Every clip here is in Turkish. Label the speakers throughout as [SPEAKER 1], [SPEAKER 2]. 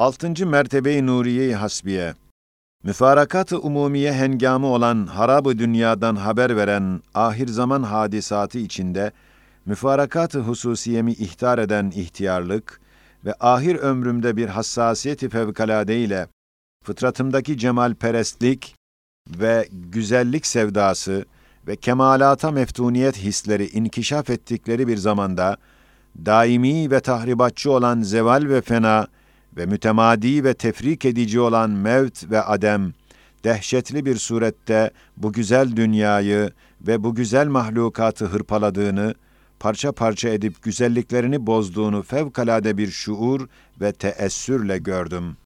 [SPEAKER 1] Altıncı mertebe-i Nuriye-i Hasbiye. Müfarakat-ı umumiye hengamı olan harabı dünyadan haber veren ahir zaman hadisatı içinde müfarakat-ı hususiyemi ihtar eden ihtiyarlık ve ahir ömrümde bir hassasiyeti fevkalade ile fıtratımdaki cemal perestlik ve güzellik sevdası ve kemalata meftuniyet hisleri inkişaf ettikleri bir zamanda daimi ve tahribatçı olan zeval ve fena ve mütemadi ve tefrik edici olan mevt ve adem, dehşetli bir surette bu güzel dünyayı ve bu güzel mahlukatı hırpaladığını, parça parça edip güzelliklerini bozduğunu fevkalade bir şuur ve teessürle gördüm.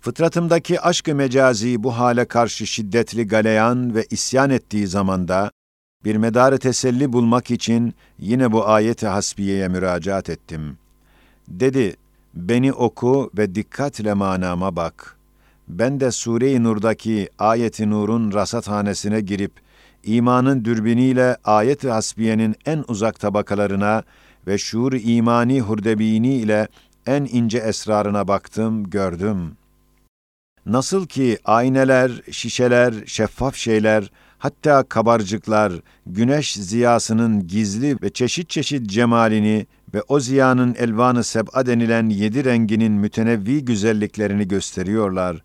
[SPEAKER 1] Fıtratımdaki aşk-ı mecazi bu hale karşı şiddetli galeyan ve isyan ettiği zamanda, bir medarı teselli bulmak için yine bu ayet-i hasbiyeye müracaat ettim. Dedi, Beni oku ve dikkatle manama bak. Ben de Sure-i Nur'daki ayet-i nurun rasathanesine girip, imanın dürbiniyle ayet-i hasbiyenin en uzak tabakalarına ve şuur imani hurdebini ile en ince esrarına baktım, gördüm. Nasıl ki ayneler, şişeler, şeffaf şeyler, hatta kabarcıklar, güneş ziyasının gizli ve çeşit çeşit cemalini ve o ziyanın elvanı seb'a denilen yedi renginin mütenevvi güzelliklerini gösteriyorlar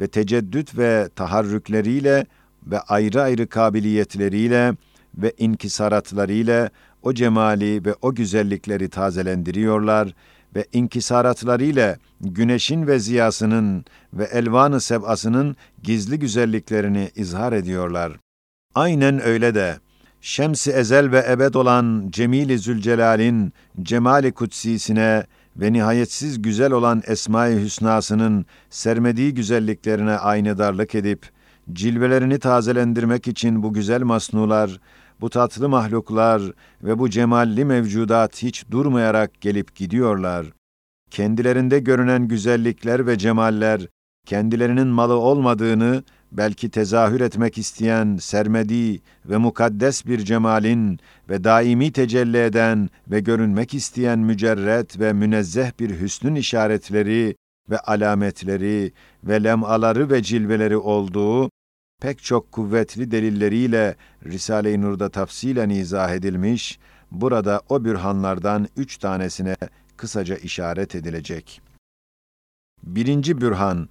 [SPEAKER 1] ve teceddüt ve taharrükleriyle ve ayrı ayrı kabiliyetleriyle ve inkisaratlarıyla o cemali ve o güzellikleri tazelendiriyorlar ve inkisaratlarıyla güneşin ve ziyasının ve elvanı seb'asının gizli güzelliklerini izhar ediyorlar. Aynen öyle de şems-i ezel ve ebed olan Cemil-i Zülcelal'in cemali kutsisine ve nihayetsiz güzel olan Esma-i Hüsna'sının sermediği güzelliklerine aynedarlık edip, cilvelerini tazelendirmek için bu güzel masnular, bu tatlı mahluklar ve bu cemalli mevcudat hiç durmayarak gelip gidiyorlar. Kendilerinde görünen güzellikler ve cemaller, kendilerinin malı olmadığını belki tezahür etmek isteyen sermedi ve mukaddes bir cemalin ve daimi tecelli eden ve görünmek isteyen mücerret ve münezzeh bir hüsnün işaretleri ve alametleri ve lemaları ve cilveleri olduğu pek çok kuvvetli delilleriyle Risale-i Nur'da tafsilen izah edilmiş, burada o bürhanlardan üç tanesine kısaca işaret edilecek. Birinci bürhan,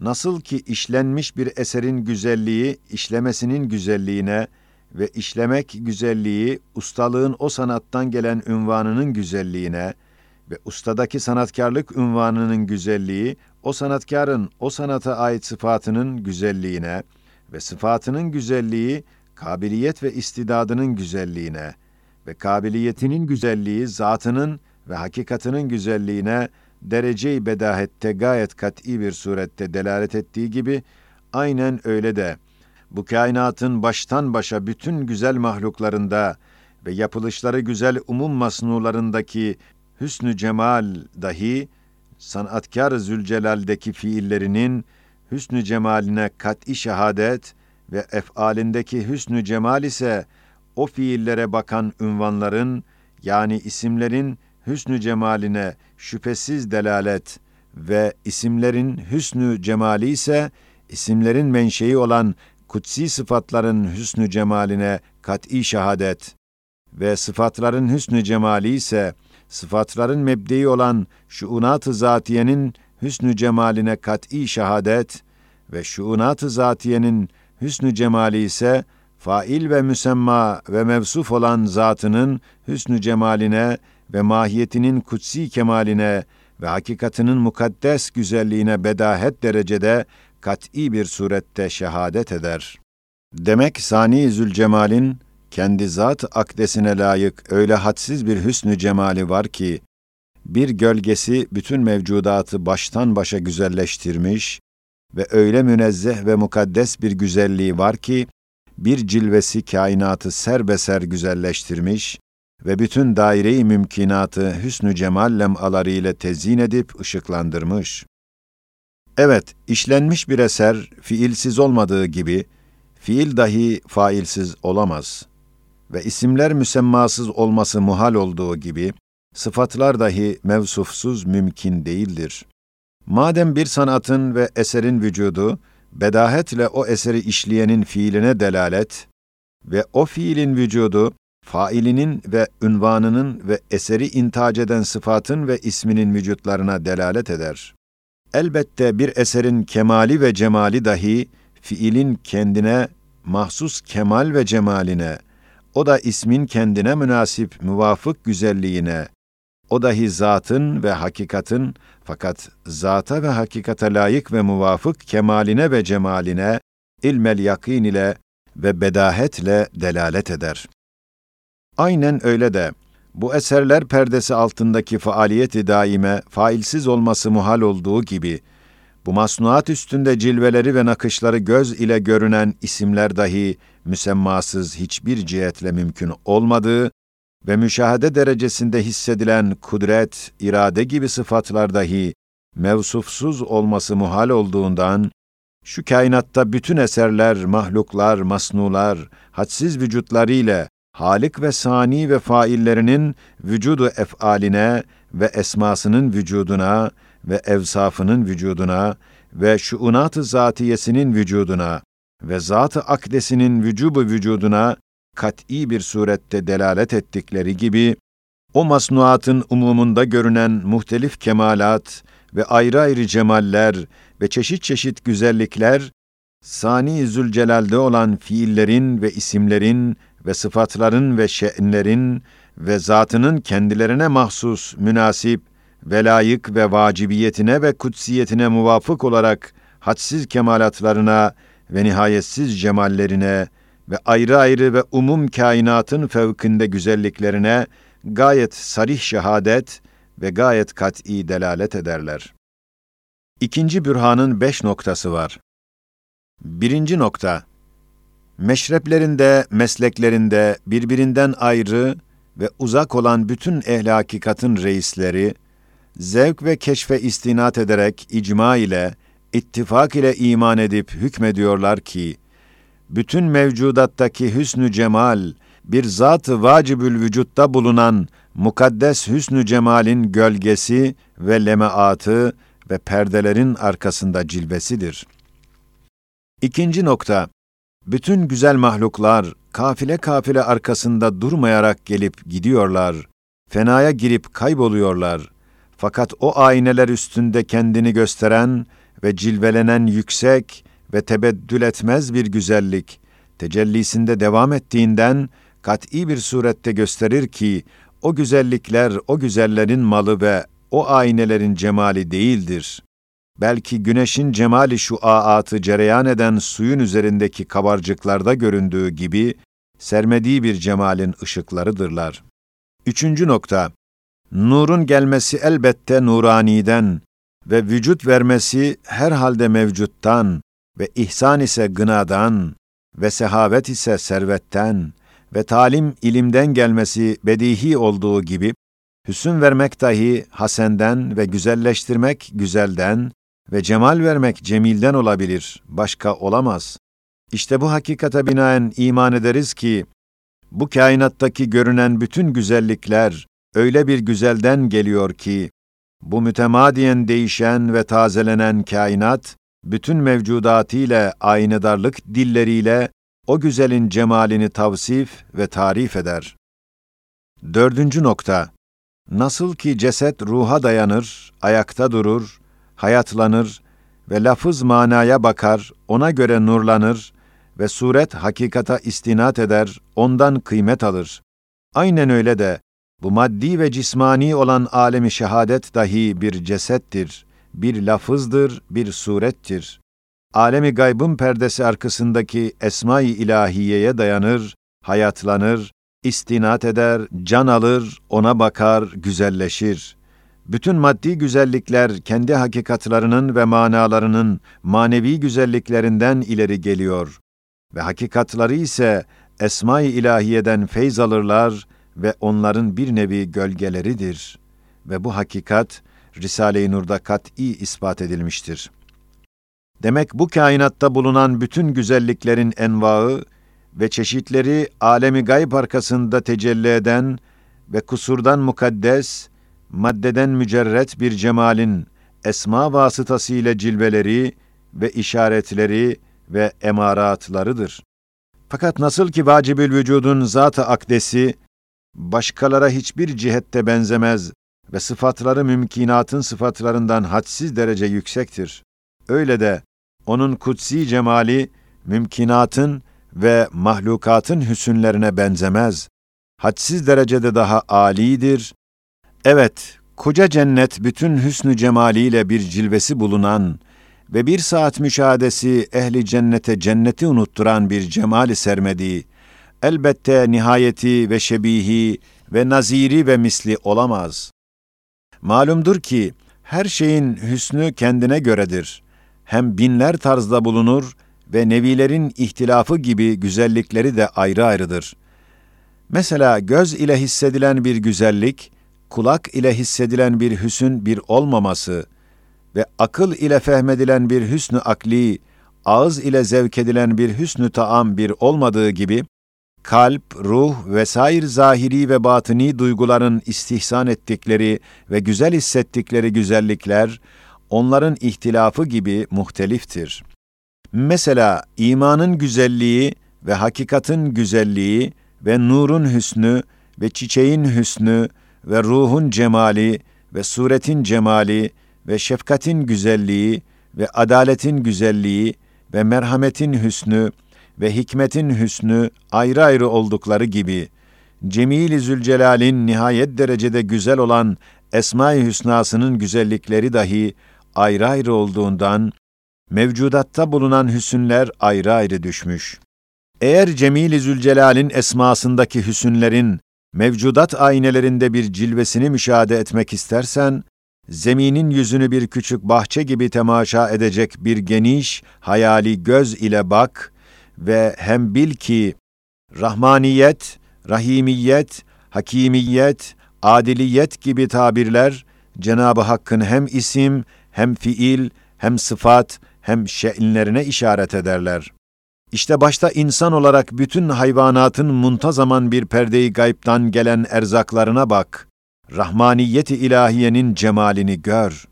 [SPEAKER 1] Nasıl ki işlenmiş bir eserin güzelliği işlemesinin güzelliğine ve işlemek güzelliği ustalığın o sanattan gelen ünvanının güzelliğine ve ustadaki sanatkarlık ünvanının güzelliği o sanatkarın o sanata ait sıfatının güzelliğine ve sıfatının güzelliği kabiliyet ve istidadının güzelliğine ve kabiliyetinin güzelliği zatının ve hakikatının güzelliğine derece-i bedahette gayet kat'i bir surette delalet ettiği gibi, aynen öyle de bu kainatın baştan başa bütün güzel mahluklarında ve yapılışları güzel umum masnularındaki hüsnü cemal dahi, sanatkar Zülcelal'deki fiillerinin hüsnü cemaline kat'i şehadet ve efalindeki hüsnü cemal ise o fiillere bakan ünvanların yani isimlerin hüsnü cemaline şüphesiz delalet ve isimlerin hüsnü cemali ise isimlerin menşei olan kutsi sıfatların hüsnü cemaline kat'i şehadet ve sıfatların hüsnü cemali ise sıfatların mebdei olan şuunat-ı zatiyenin hüsnü cemaline kat'i şehadet ve şuunat-ı zatiyenin hüsnü cemali ise fail ve müsemma ve mevsuf olan zatının hüsnü cemaline ve mahiyetinin kutsi kemaline ve hakikatinin mukaddes güzelliğine bedahet derecede kat'i bir surette şehadet eder. Demek Sani Zülcemal'in kendi zat akdesine layık öyle hadsiz bir hüsnü cemali var ki, bir gölgesi bütün mevcudatı baştan başa güzelleştirmiş ve öyle münezzeh ve mukaddes bir güzelliği var ki, bir cilvesi kainatı serbeser güzelleştirmiş ve bütün daire-i mümkinatı hüsnü cemal lemaları ile tezyin edip ışıklandırmış. Evet, işlenmiş bir eser fiilsiz olmadığı gibi, fiil dahi failsiz olamaz ve isimler müsemmasız olması muhal olduğu gibi, sıfatlar dahi mevsufsuz mümkün değildir. Madem bir sanatın ve eserin vücudu, bedahetle o eseri işleyenin fiiline delalet ve o fiilin vücudu, failinin ve ünvanının ve eseri intac eden sıfatın ve isminin vücutlarına delalet eder. Elbette bir eserin kemali ve cemali dahi, fiilin kendine mahsus kemal ve cemaline, o da ismin kendine münasip muvafık güzelliğine, o dahi zatın ve hakikatın fakat zata ve hakikate layık ve muvafık kemaline ve cemaline ilmel yakin ile ve bedahetle delalet eder. Aynen öyle de bu eserler perdesi altındaki faaliyeti daime failsiz olması muhal olduğu gibi bu masnuat üstünde cilveleri ve nakışları göz ile görünen isimler dahi müsemmasız hiçbir cihetle mümkün olmadığı ve müşahede derecesinde hissedilen kudret, irade gibi sıfatlar dahi mevsufsuz olması muhal olduğundan, şu kainatta bütün eserler, mahluklar, masnular, hadsiz vücutlarıyla Halik ve Sani ve faillerinin vücudu efaline ve esmasının vücuduna ve evsafının vücuduna ve şuunat-ı zatiyesinin vücuduna ve zat-ı akdesinin vücubu vücuduna kat'î bir surette delalet ettikleri gibi, o masnuatın umumunda görünen muhtelif kemalat ve ayrı ayrı cemaller ve çeşit çeşit güzellikler, Sani Zülcelal'de olan fiillerin ve isimlerin ve sıfatların ve şe'nlerin ve zatının kendilerine mahsus, münasip ve layık ve vacibiyetine ve kutsiyetine muvafık olarak hadsiz kemalatlarına ve nihayetsiz cemallerine ve ayrı ayrı ve umum kainatın fevkinde güzelliklerine gayet sarih şehadet ve gayet kat'i delalet ederler. İkinci bürhanın beş noktası var. Birinci nokta, meşreplerinde, mesleklerinde birbirinden ayrı ve uzak olan bütün ehli hakikatın reisleri, zevk ve keşfe istinat ederek icma ile, ittifak ile iman edip hükmediyorlar ki, bütün mevcudattaki hüsnü cemal, bir zat-ı vacibül vücutta bulunan mukaddes hüsnü cemalin gölgesi ve lemaatı ve perdelerin arkasında cilvesidir. İkinci nokta, bütün güzel mahluklar kafile kafile arkasında durmayarak gelip gidiyorlar, fenaya girip kayboluyorlar. Fakat o ayneler üstünde kendini gösteren ve cilvelenen yüksek ve tebeddül etmez bir güzellik, tecellisinde devam ettiğinden kat'i bir surette gösterir ki, o güzellikler o güzellerin malı ve o aynelerin cemali değildir. Belki güneşin cemali şu aatı cereyan eden suyun üzerindeki kabarcıklarda göründüğü gibi, sermediği bir cemalin ışıklarıdırlar. Üçüncü nokta, nurun gelmesi elbette nuraniden ve vücut vermesi herhalde mevcuttan ve ihsan ise gınadan ve sehavet ise servetten ve talim ilimden gelmesi bedihi olduğu gibi, hüsün vermek dahi hasenden ve güzelleştirmek güzelden ve cemal vermek cemilden olabilir, başka olamaz. İşte bu hakikate binaen iman ederiz ki, bu kainattaki görünen bütün güzellikler öyle bir güzelden geliyor ki, bu mütemadiyen değişen ve tazelenen kainat, bütün mevcudatıyla aynedarlık dilleriyle o güzelin cemalini tavsif ve tarif eder. Dördüncü nokta, nasıl ki ceset ruha dayanır, ayakta durur, hayatlanır ve lafız manaya bakar, ona göre nurlanır ve suret hakikata istinat eder, ondan kıymet alır. Aynen öyle de bu maddi ve cismani olan alemi şehadet dahi bir cesettir, bir lafızdır, bir surettir. Alemi gaybın perdesi arkasındaki esma-i ilahiyeye dayanır, hayatlanır, istinat eder, can alır, ona bakar, güzelleşir. Bütün maddi güzellikler kendi hakikatlarının ve manalarının manevi güzelliklerinden ileri geliyor ve hakikatları ise esma-i ilahiyeden feyz alırlar ve onların bir nevi gölgeleridir. Ve bu hakikat Risale-i Nur'da kat'i ispat edilmiştir. Demek bu kainatta bulunan bütün güzelliklerin envaı ve çeşitleri alemi gayb arkasında tecelli eden ve kusurdan mukaddes, maddeden mücerret bir cemalin esma vasıtasıyla cilveleri ve işaretleri ve emaratlarıdır. Fakat nasıl ki vacibül vücudun zat-ı akdesi, başkalara hiçbir cihette benzemez ve sıfatları mümkinatın sıfatlarından hadsiz derece yüksektir. Öyle de onun kutsi cemali, mümkinatın ve mahlukatın hüsünlerine benzemez. Hadsiz derecede daha âlidir. Evet, koca cennet bütün hüsnü cemaliyle bir cilvesi bulunan ve bir saat müşahadesi ehli cennete cenneti unutturan bir cemali sermediği, elbette nihayeti ve şebihi ve naziri ve misli olamaz. Malumdur ki her şeyin hüsnü kendine göredir. Hem binler tarzda bulunur ve nevilerin ihtilafı gibi güzellikleri de ayrı ayrıdır. Mesela göz ile hissedilen bir güzellik, kulak ile hissedilen bir hüsün bir olmaması ve akıl ile fehmedilen bir hüsnü akli, ağız ile zevk edilen bir hüsnü taam bir olmadığı gibi, kalp, ruh vesair zahiri ve batini duyguların istihsan ettikleri ve güzel hissettikleri güzellikler, onların ihtilafı gibi muhteliftir. Mesela imanın güzelliği ve hakikatin güzelliği ve nurun hüsnü ve çiçeğin hüsnü ve ruhun cemali ve suretin cemali ve şefkatin güzelliği ve adaletin güzelliği ve merhametin hüsnü ve hikmetin hüsnü ayrı ayrı oldukları gibi, Cemil-i Zülcelal'in nihayet derecede güzel olan Esma-i Hüsna'sının güzellikleri dahi ayrı ayrı olduğundan, mevcudatta bulunan hüsünler ayrı ayrı düşmüş. Eğer Cemil-i Zülcelal'in esmasındaki hüsünlerin mevcudat aynelerinde bir cilvesini müşahede etmek istersen, zeminin yüzünü bir küçük bahçe gibi temaşa edecek bir geniş, hayali göz ile bak ve hem bil ki, Rahmaniyet, Rahimiyet, Hakimiyet, Adiliyet gibi tabirler, Cenab-ı Hakk'ın hem isim, hem fiil, hem sıfat, hem şe'inlerine işaret ederler. İşte başta insan olarak bütün hayvanatın muntazaman bir perdeyi gayiptan gelen erzaklarına bak. Rahmaniyeti ilahiyenin cemalini gör.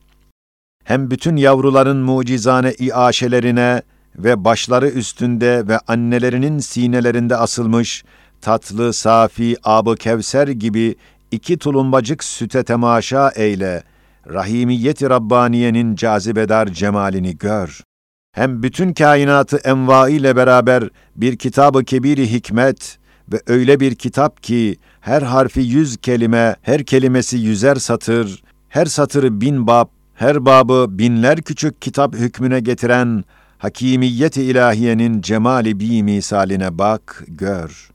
[SPEAKER 1] Hem bütün yavruların mucizane iaşelerine ve başları üstünde ve annelerinin sinelerinde asılmış tatlı, safi, abı kevser gibi iki tulumbacık süte temaşa eyle. Rahimiyeti Rabbaniye'nin cazibedar cemalini gör hem bütün kainatı enva ile beraber bir kitabı kebiri hikmet ve öyle bir kitap ki her harfi yüz kelime, her kelimesi yüzer satır, her satırı bin bab, her babı binler küçük kitap hükmüne getiren hakimiyet-i ilahiyenin cemali bi misaline bak, gör.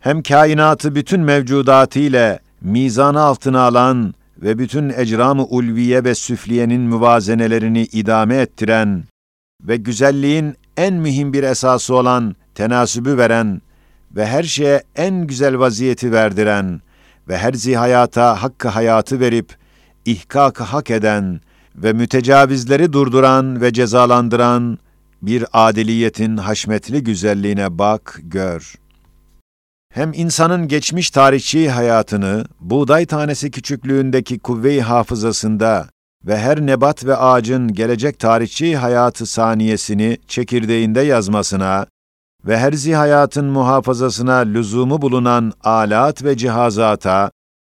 [SPEAKER 1] Hem kainatı bütün mevcudatı ile mizanı altına alan ve bütün ecram-ı ulviye ve süfliyenin müvazenelerini idame ettiren ve güzelliğin en mühim bir esası olan tenasübü veren ve her şeye en güzel vaziyeti verdiren ve her zihayata hakkı hayatı verip ihkakı hak eden ve mütecavizleri durduran ve cezalandıran bir adiliyetin haşmetli güzelliğine bak, gör. Hem insanın geçmiş tarihçi hayatını, buğday tanesi küçüklüğündeki kuvve-i hafızasında ve her nebat ve ağacın gelecek tarihçi hayatı saniyesini çekirdeğinde yazmasına ve her zihayatın muhafazasına lüzumu bulunan alat ve cihazata,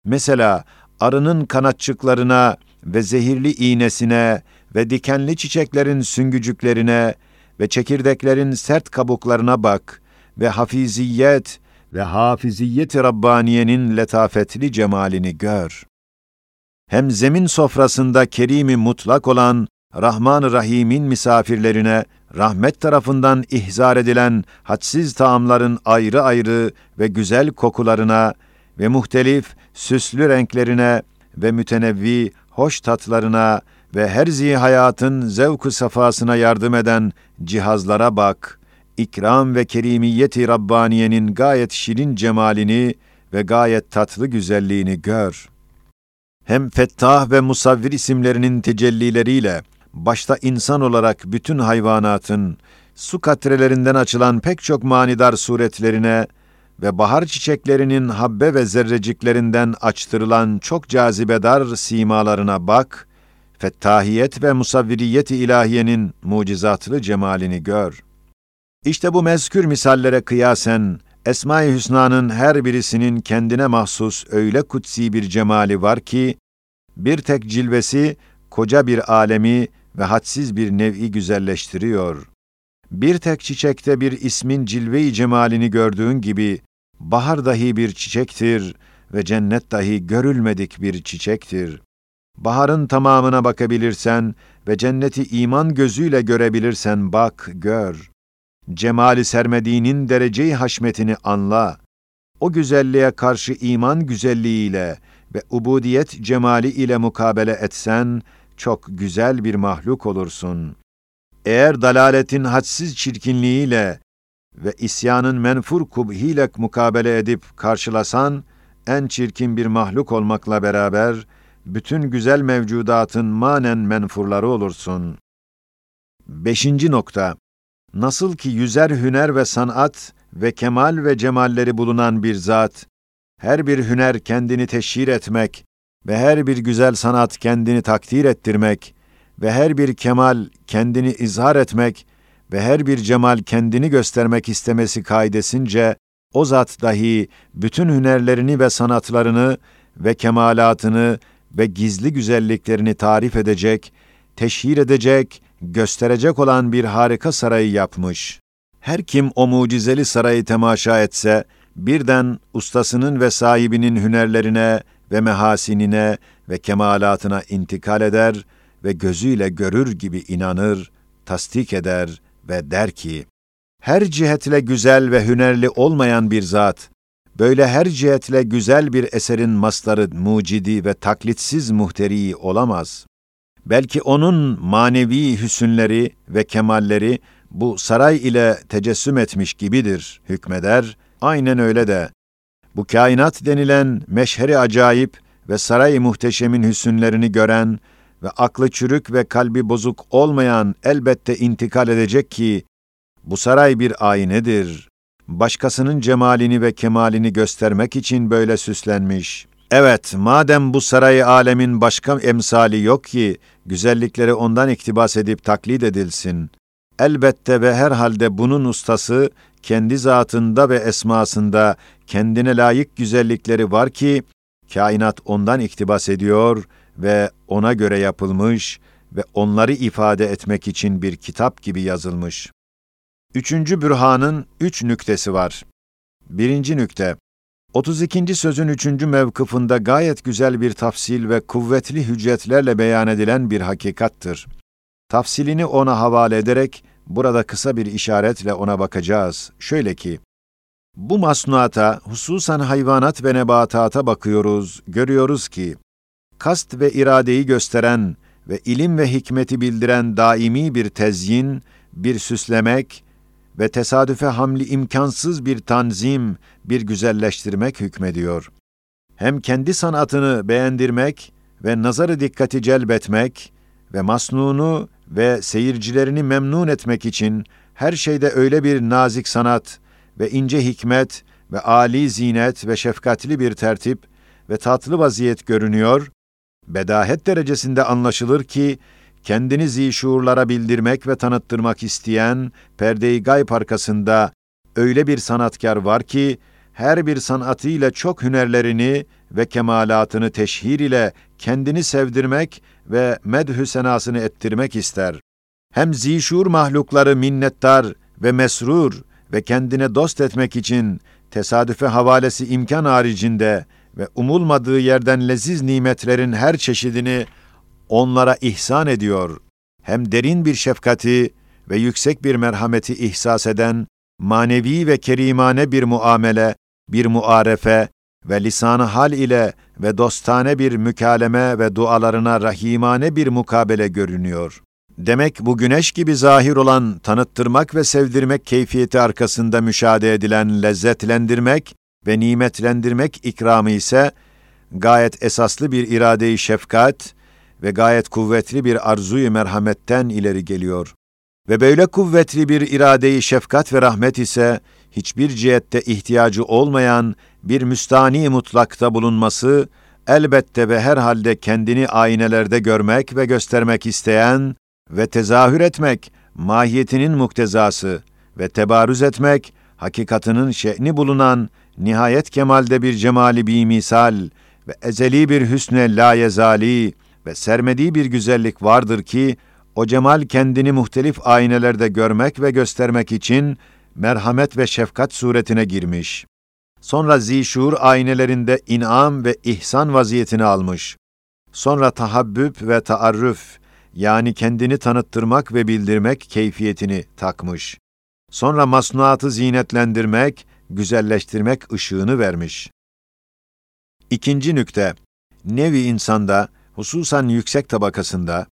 [SPEAKER 1] mesela arının kanatçıklarına ve zehirli iğnesine ve dikenli çiçeklerin süngücüklerine ve çekirdeklerin sert kabuklarına bak ve hafiziyet ve hafiziyet-i Rabbaniye'nin letafetli cemalini gör hem zemin sofrasında kerimi mutlak olan Rahman-ı Rahim'in misafirlerine rahmet tarafından ihzar edilen hadsiz taamların ayrı ayrı ve güzel kokularına ve muhtelif süslü renklerine ve mütenevvi hoş tatlarına ve her zi hayatın zevk-ı safasına yardım eden cihazlara bak. İkram ve kerimiyeti Rabbaniye'nin gayet şirin cemalini ve gayet tatlı güzelliğini gör.'' Hem Fettah ve Musavvir isimlerinin tecellileriyle başta insan olarak bütün hayvanatın su katrelerinden açılan pek çok manidar suretlerine ve bahar çiçeklerinin habbe ve zerreciklerinden açtırılan çok cazibedar simalarına bak, fettahiyet ve musavviriyet-i ilahiyenin mucizatlı cemalini gör. İşte bu mezkür misallere kıyasen, Esma-i Hüsna'nın her birisinin kendine mahsus öyle kutsi bir cemali var ki, bir tek cilvesi koca bir alemi ve hadsiz bir nev'i güzelleştiriyor. Bir tek çiçekte bir ismin cilve-i cemalini gördüğün gibi, bahar dahi bir çiçektir ve cennet dahi görülmedik bir çiçektir. Baharın tamamına bakabilirsen ve cenneti iman gözüyle görebilirsen bak, gör. Cemali sermediğinin dereceyi haşmetini anla. O güzelliğe karşı iman güzelliğiyle ve ubudiyet cemali ile mukabele etsen, çok güzel bir mahluk olursun. Eğer dalaletin hadsiz çirkinliğiyle ve isyanın menfur kubhiyle mukabele edip karşılasan, en çirkin bir mahluk olmakla beraber, bütün güzel mevcudatın manen menfurları olursun. Beşinci nokta, nasıl ki yüzer hüner ve sanat ve kemal ve cemalleri bulunan bir zat, her bir hüner kendini teşhir etmek ve her bir güzel sanat kendini takdir ettirmek ve her bir kemal kendini izhar etmek ve her bir cemal kendini göstermek istemesi kaidesince, o zat dahi bütün hünerlerini ve sanatlarını ve kemalatını ve gizli güzelliklerini tarif edecek, teşhir edecek, gösterecek olan bir harika sarayı yapmış. Her kim o mucizeli sarayı temaşa etse, birden ustasının ve sahibinin hünerlerine ve mehasinine ve kemalatına intikal eder ve gözüyle görür gibi inanır, tasdik eder ve der ki, her cihetle güzel ve hünerli olmayan bir zat, böyle her cihetle güzel bir eserin mastarı, mucidi ve taklitsiz muhteri olamaz. Belki onun manevi hüsünleri ve kemalleri bu saray ile tecessüm etmiş gibidir, hükmeder. Aynen öyle de. Bu kainat denilen meşheri acayip ve saray muhteşemin hüsünlerini gören ve aklı çürük ve kalbi bozuk olmayan elbette intikal edecek ki, bu saray bir aynedir. Başkasının cemalini ve kemalini göstermek için böyle süslenmiş. Evet, madem bu saray alemin başka emsali yok ki, güzellikleri ondan iktibas edip taklit edilsin. Elbette ve herhalde bunun ustası, kendi zatında ve esmasında kendine layık güzellikleri var ki, kainat ondan iktibas ediyor ve ona göre yapılmış ve onları ifade etmek için bir kitap gibi yazılmış. Üçüncü bürhanın üç nüktesi var. Birinci nükte, 32. sözün üçüncü mevkıfında gayet güzel bir tafsil ve kuvvetli hüccetlerle beyan edilen bir hakikattır. Tafsilini ona havale ederek burada kısa bir işaretle ona bakacağız. Şöyle ki, bu masnuata, hususan hayvanat ve nebatata bakıyoruz, görüyoruz ki, kast ve iradeyi gösteren ve ilim ve hikmeti bildiren daimi bir tezyin, bir süslemek ve tesadüfe hamli imkansız bir tanzim, bir güzelleştirmek hükmediyor. Hem kendi sanatını beğendirmek ve nazarı dikkati celbetmek ve masnunu ve seyircilerini memnun etmek için her şeyde öyle bir nazik sanat ve ince hikmet ve âli zinet ve şefkatli bir tertip ve tatlı vaziyet görünüyor, bedahet derecesinde anlaşılır ki, kendini zişuurlara bildirmek ve tanıttırmak isteyen perde-i gayb arkasında öyle bir sanatkar var ki, her bir sanatıyla çok hünerlerini ve kemalatını teşhir ile kendini sevdirmek ve medhü senasını ettirmek ister. Hem zişur mahlukları minnettar ve mesrur ve kendine dost etmek için tesadüfe havalesi imkan haricinde ve umulmadığı yerden leziz nimetlerin her çeşidini onlara ihsan ediyor. Hem derin bir şefkati ve yüksek bir merhameti ihsas eden, manevi ve kerimane bir muamele, bir muarefe ve lisanı hal ile ve dostane bir mükaleme ve dualarına rahimane bir mukabele görünüyor. Demek bu güneş gibi zahir olan tanıttırmak ve sevdirmek keyfiyeti arkasında müşahede edilen lezzetlendirmek ve nimetlendirmek ikramı ise gayet esaslı bir irade-i şefkat ve gayet kuvvetli bir arzuyu merhametten ileri geliyor. Ve böyle kuvvetli bir iradeyi şefkat ve rahmet ise hiçbir cihette ihtiyacı olmayan bir müstani mutlakta bulunması elbette ve herhalde kendini aynelerde görmek ve göstermek isteyen ve tezahür etmek, mahiyetinin muktezası ve tebarüz etmek, hakikatının şe'ni bulunan, nihayet kemalde bir cemali bir misal ve ezeli bir hüsne la yezali ve sermediği bir güzellik vardır ki, o cemal kendini muhtelif aynelerde görmek ve göstermek için merhamet ve şefkat suretine girmiş. Sonra zişur aynelerinde inam ve ihsan vaziyetini almış. Sonra tahabbüp ve taarruf yani kendini tanıttırmak ve bildirmek keyfiyetini takmış. Sonra masnuatı zinetlendirmek, güzelleştirmek ışığını vermiş. İkinci nükte, nevi insanda, hususan yüksek tabakasında,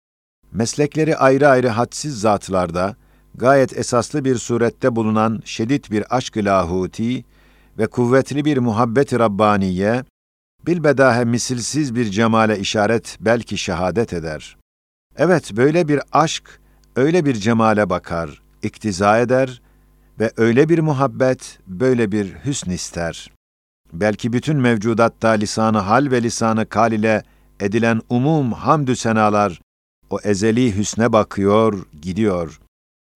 [SPEAKER 1] meslekleri ayrı ayrı hadsiz zatlarda, gayet esaslı bir surette bulunan şedid bir aşk-ı lahuti ve kuvvetli bir muhabbet-i Rabbaniye, bilbedahe misilsiz bir cemale işaret belki şehadet eder. Evet, böyle bir aşk, öyle bir cemale bakar, iktiza eder ve öyle bir muhabbet, böyle bir hüsn ister. Belki bütün mevcudatta lisanı hal ve lisanı kal ile edilen umum hamdü senalar, o ezeli hüsne bakıyor, gidiyor.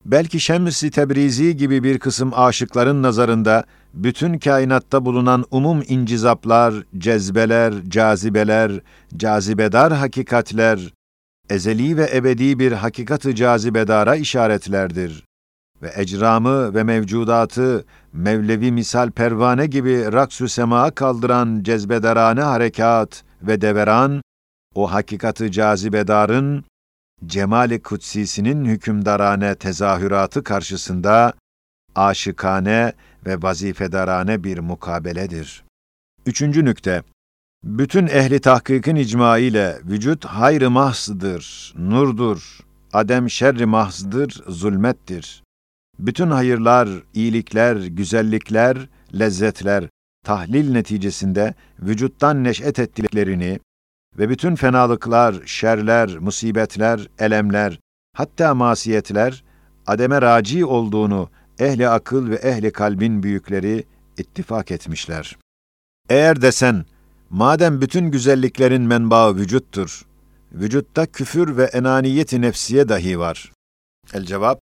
[SPEAKER 1] Belki Şems-i Tebrizi gibi bir kısım aşıkların nazarında bütün kainatta bulunan umum incizaplar, cezbeler, cazibeler, cazibedar hakikatler, ezeli ve ebedi bir hakikat-ı cazibedara işaretlerdir. Ve ecramı ve mevcudatı Mevlevi misal pervane gibi raksu semaa kaldıran cezbedarane harekat ve deveran, o hakikatı cazibedarın cemali kutsisinin hükümdarane tezahüratı karşısında aşıkane ve vazifedarane bir mukabeledir. Üçüncü nükte, bütün ehli tahkikin icma ile vücut hayrı mahsıdır, nurdur, adem şerri mahsıdır, zulmettir. Bütün hayırlar, iyilikler, güzellikler, lezzetler, tahlil neticesinde vücuttan neş'et ettiklerini, ve bütün fenalıklar, şerler, musibetler, elemler, hatta masiyetler, ademe raci olduğunu ehli akıl ve ehli kalbin büyükleri ittifak etmişler. Eğer desen, madem bütün güzelliklerin menbaı vücuttur, vücutta küfür ve enaniyeti nefsiye dahi var. El cevap,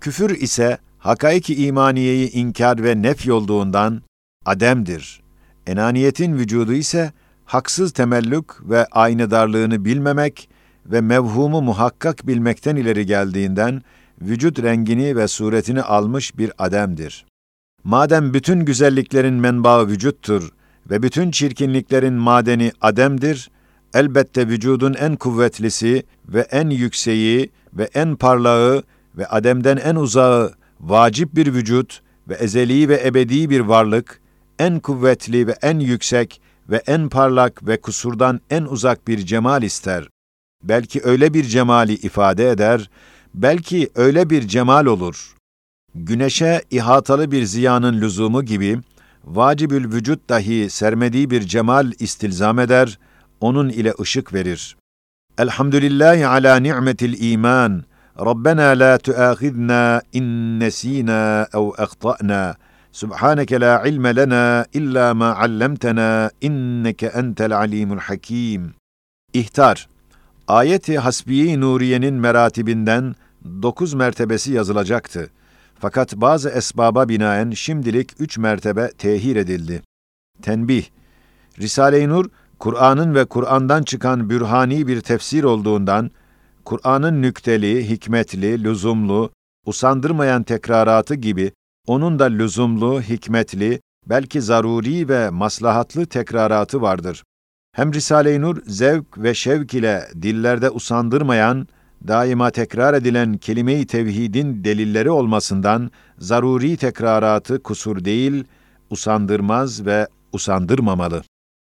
[SPEAKER 1] küfür ise hakaiki imaniyeyi inkar ve nef olduğundan ademdir. Enaniyetin vücudu ise haksız temellük ve aynı darlığını bilmemek ve mevhumu muhakkak bilmekten ileri geldiğinden vücut rengini ve suretini almış bir ademdir. Madem bütün güzelliklerin menbaı vücuttur ve bütün çirkinliklerin madeni ademdir, elbette vücudun en kuvvetlisi ve en yükseği ve en parlağı ve ademden en uzağı vacip bir vücut ve ezeli ve ebedi bir varlık, en kuvvetli ve en yüksek ve en parlak ve kusurdan en uzak bir cemal ister. Belki öyle bir cemali ifade eder, belki öyle bir cemal olur. Güneşe ihatalı bir ziyanın lüzumu gibi, vacibül vücut dahi sermediği bir cemal istilzam eder, onun ile ışık verir. Elhamdülillahi ala ni'metil iman. Rabbena la tuâkhidna in nesînâ ev ehtâ'nâ. Subhaneke la ilme lena illa ma allamtena inneke entel alimul hakim. İhtar. Ayeti Hasbiye-i Nuriye'nin meratibinden dokuz mertebesi yazılacaktı. Fakat bazı esbaba binaen şimdilik üç mertebe tehir edildi. Tenbih. Risale-i Nur, Kur'an'ın ve Kur'an'dan çıkan bürhani bir tefsir olduğundan, Kur'an'ın nükteli, hikmetli, lüzumlu, usandırmayan tekraratı gibi onun da lüzumlu, hikmetli, belki zaruri ve maslahatlı tekraratı vardır. Hem Risale-i Nur zevk ve şevk ile dillerde usandırmayan, daima tekrar edilen kelime-i tevhidin delilleri olmasından zaruri tekraratı kusur değil, usandırmaz ve usandırmamalı.